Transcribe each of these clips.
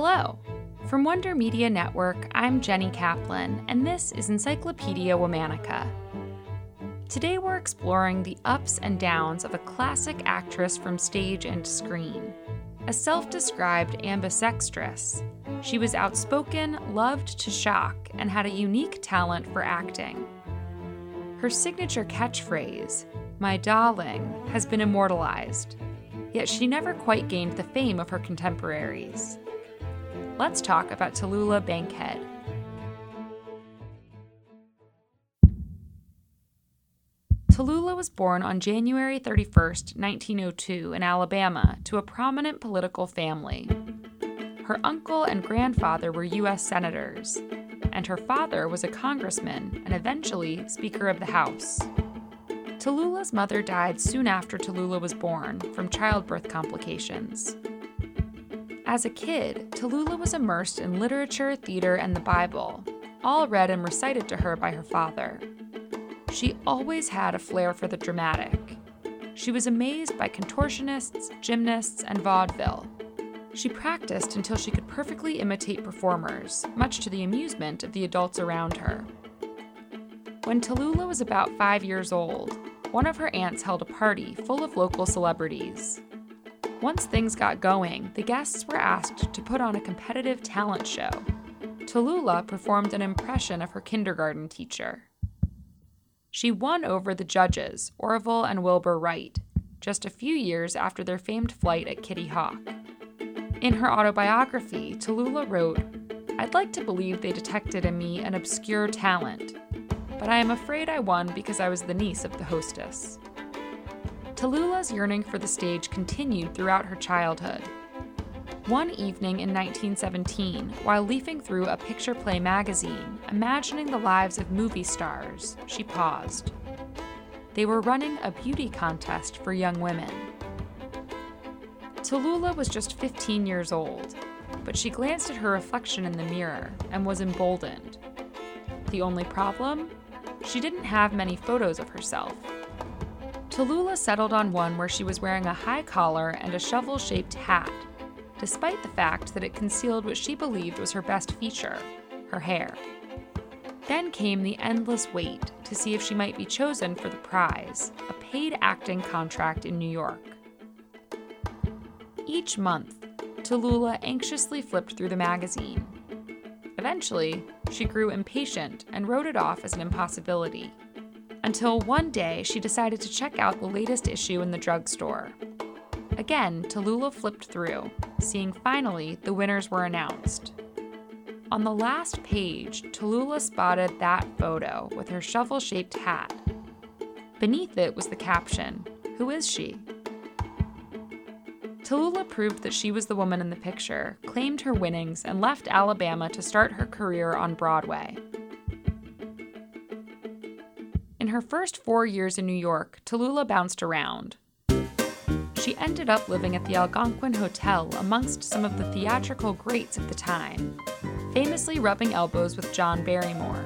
Hello. From Wonder Media Network, I'm Jenny Kaplan, and this is Encyclopedia Womannica. Today we're exploring the ups and downs of a classic actress from stage and screen. A self described ambisextress, she was outspoken, loved to shock, and had a unique talent for acting. Her signature catchphrase, my darling, has been immortalized, yet she never quite gained the fame of her contemporaries let's talk about Tallulah Bankhead. Tallulah was born on January 31, 1902, in Alabama, to a prominent political family. Her uncle and grandfather were U.S. senators, and her father was a congressman and eventually Speaker of the House. Tallulah's mother died soon after Tallulah was born from childbirth complications. As a kid, Tallulah was immersed in literature, theater, and the Bible, all read and recited to her by her father. She always had a flair for the dramatic. She was amazed by contortionists, gymnasts, and vaudeville. She practiced until she could perfectly imitate performers, much to the amusement of the adults around her. When Tallulah was about five years old, one of her aunts held a party full of local celebrities. Once things got going, the guests were asked to put on a competitive talent show. Tallulah performed an impression of her kindergarten teacher. She won over the judges, Orville and Wilbur Wright, just a few years after their famed flight at Kitty Hawk. In her autobiography, Tallulah wrote, I'd like to believe they detected in me an obscure talent, but I am afraid I won because I was the niece of the hostess. Tallulah's yearning for the stage continued throughout her childhood. One evening in 1917, while leafing through a picture play magazine, imagining the lives of movie stars, she paused. They were running a beauty contest for young women. Tallulah was just 15 years old, but she glanced at her reflection in the mirror and was emboldened. The only problem? She didn't have many photos of herself, Tallulah settled on one where she was wearing a high collar and a shovel shaped hat, despite the fact that it concealed what she believed was her best feature her hair. Then came the endless wait to see if she might be chosen for the prize a paid acting contract in New York. Each month, Tallulah anxiously flipped through the magazine. Eventually, she grew impatient and wrote it off as an impossibility until one day she decided to check out the latest issue in the drugstore. Again, Tallulah flipped through, seeing finally the winners were announced. On the last page, Tallulah spotted that photo with her shovel shaped hat. Beneath it was the caption Who is she? Tallulah proved that she was the woman in the picture, claimed her winnings, and left Alabama to start her career on Broadway. In her first four years in New York, Tallulah bounced around. She ended up living at the Algonquin Hotel amongst some of the theatrical greats of the time, famously rubbing elbows with John Barrymore.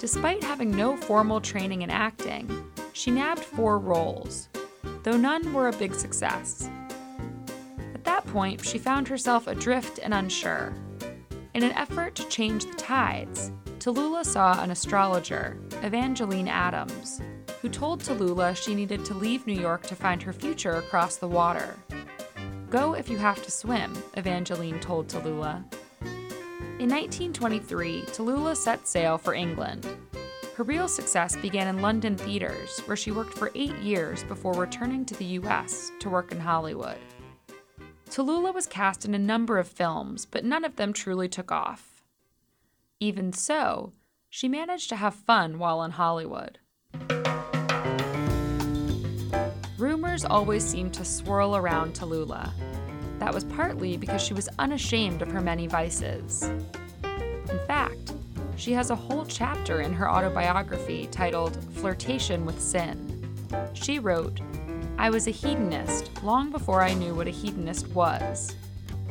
Despite having no formal training in acting, she nabbed four roles, though none were a big success. At that point, she found herself adrift and unsure. In an effort to change the tides, Tallulah saw an astrologer, Evangeline Adams, who told Tallulah she needed to leave New York to find her future across the water. Go if you have to swim, Evangeline told Tallulah. In 1923, Tallulah set sail for England. Her real success began in London theaters, where she worked for eight years before returning to the US to work in Hollywood. Tallulah was cast in a number of films, but none of them truly took off. Even so, she managed to have fun while in Hollywood. Rumors always seemed to swirl around Tallulah. That was partly because she was unashamed of her many vices. In fact, she has a whole chapter in her autobiography titled Flirtation with Sin. She wrote, I was a hedonist long before I knew what a hedonist was.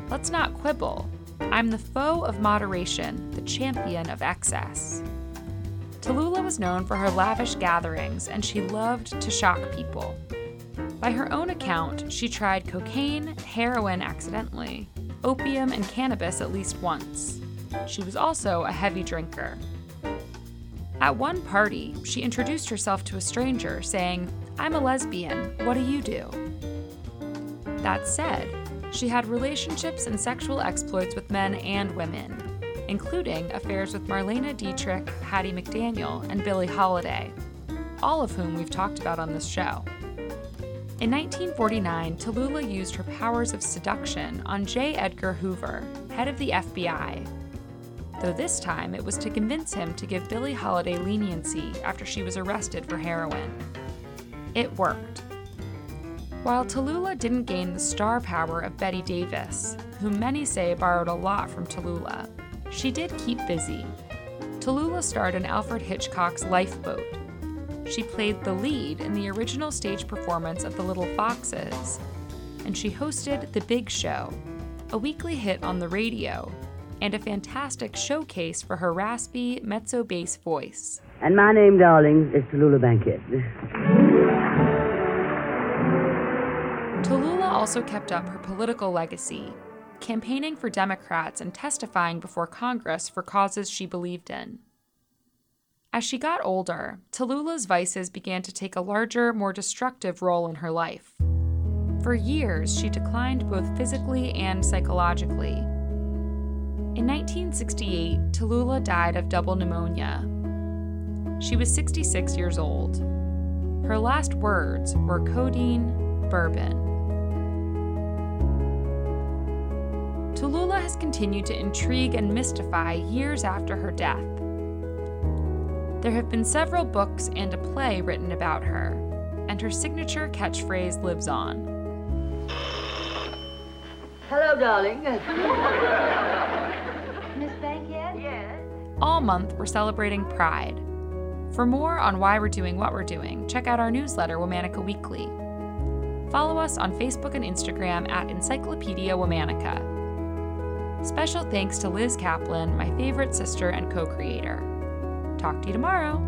Let's not quibble. I'm the foe of moderation, the champion of excess. Tallulah was known for her lavish gatherings, and she loved to shock people. By her own account, she tried cocaine, heroin accidentally, opium, and cannabis at least once. She was also a heavy drinker. At one party, she introduced herself to a stranger, saying, I'm a lesbian. What do you do? That said, she had relationships and sexual exploits with men and women, including affairs with Marlene Dietrich, Hattie McDaniel, and Billie Holiday, all of whom we've talked about on this show. In 1949, Tallulah used her powers of seduction on J. Edgar Hoover, head of the FBI, though this time it was to convince him to give Billie Holiday leniency after she was arrested for heroin. It worked. While Tallulah didn't gain the star power of Bette Davis, whom many say borrowed a lot from Tallulah, she did keep busy. Tallulah starred in Alfred Hitchcock's Lifeboat. She played the lead in the original stage performance of The Little Foxes, and she hosted The Big Show, a weekly hit on the radio and a fantastic showcase for her raspy mezzo bass voice. And my name, darling, is Tallulah Bankhead. also kept up her political legacy, campaigning for Democrats and testifying before Congress for causes she believed in. As she got older, Tallulah's vices began to take a larger, more destructive role in her life. For years, she declined both physically and psychologically, in 1968, Tallulah died of double pneumonia. She was 66 years old. Her last words were codeine, bourbon. Tallulah has continued to intrigue and mystify years after her death. There have been several books and a play written about her, and her signature catchphrase lives on. Hello, darling. Miss Bankhead? Yes. All month, we're celebrating Pride. For more on why we're doing what we're doing, check out our newsletter, Womannica Weekly. Follow us on Facebook and Instagram at Encyclopedia Womannica. Special thanks to Liz Kaplan, my favorite sister and co creator. Talk to you tomorrow.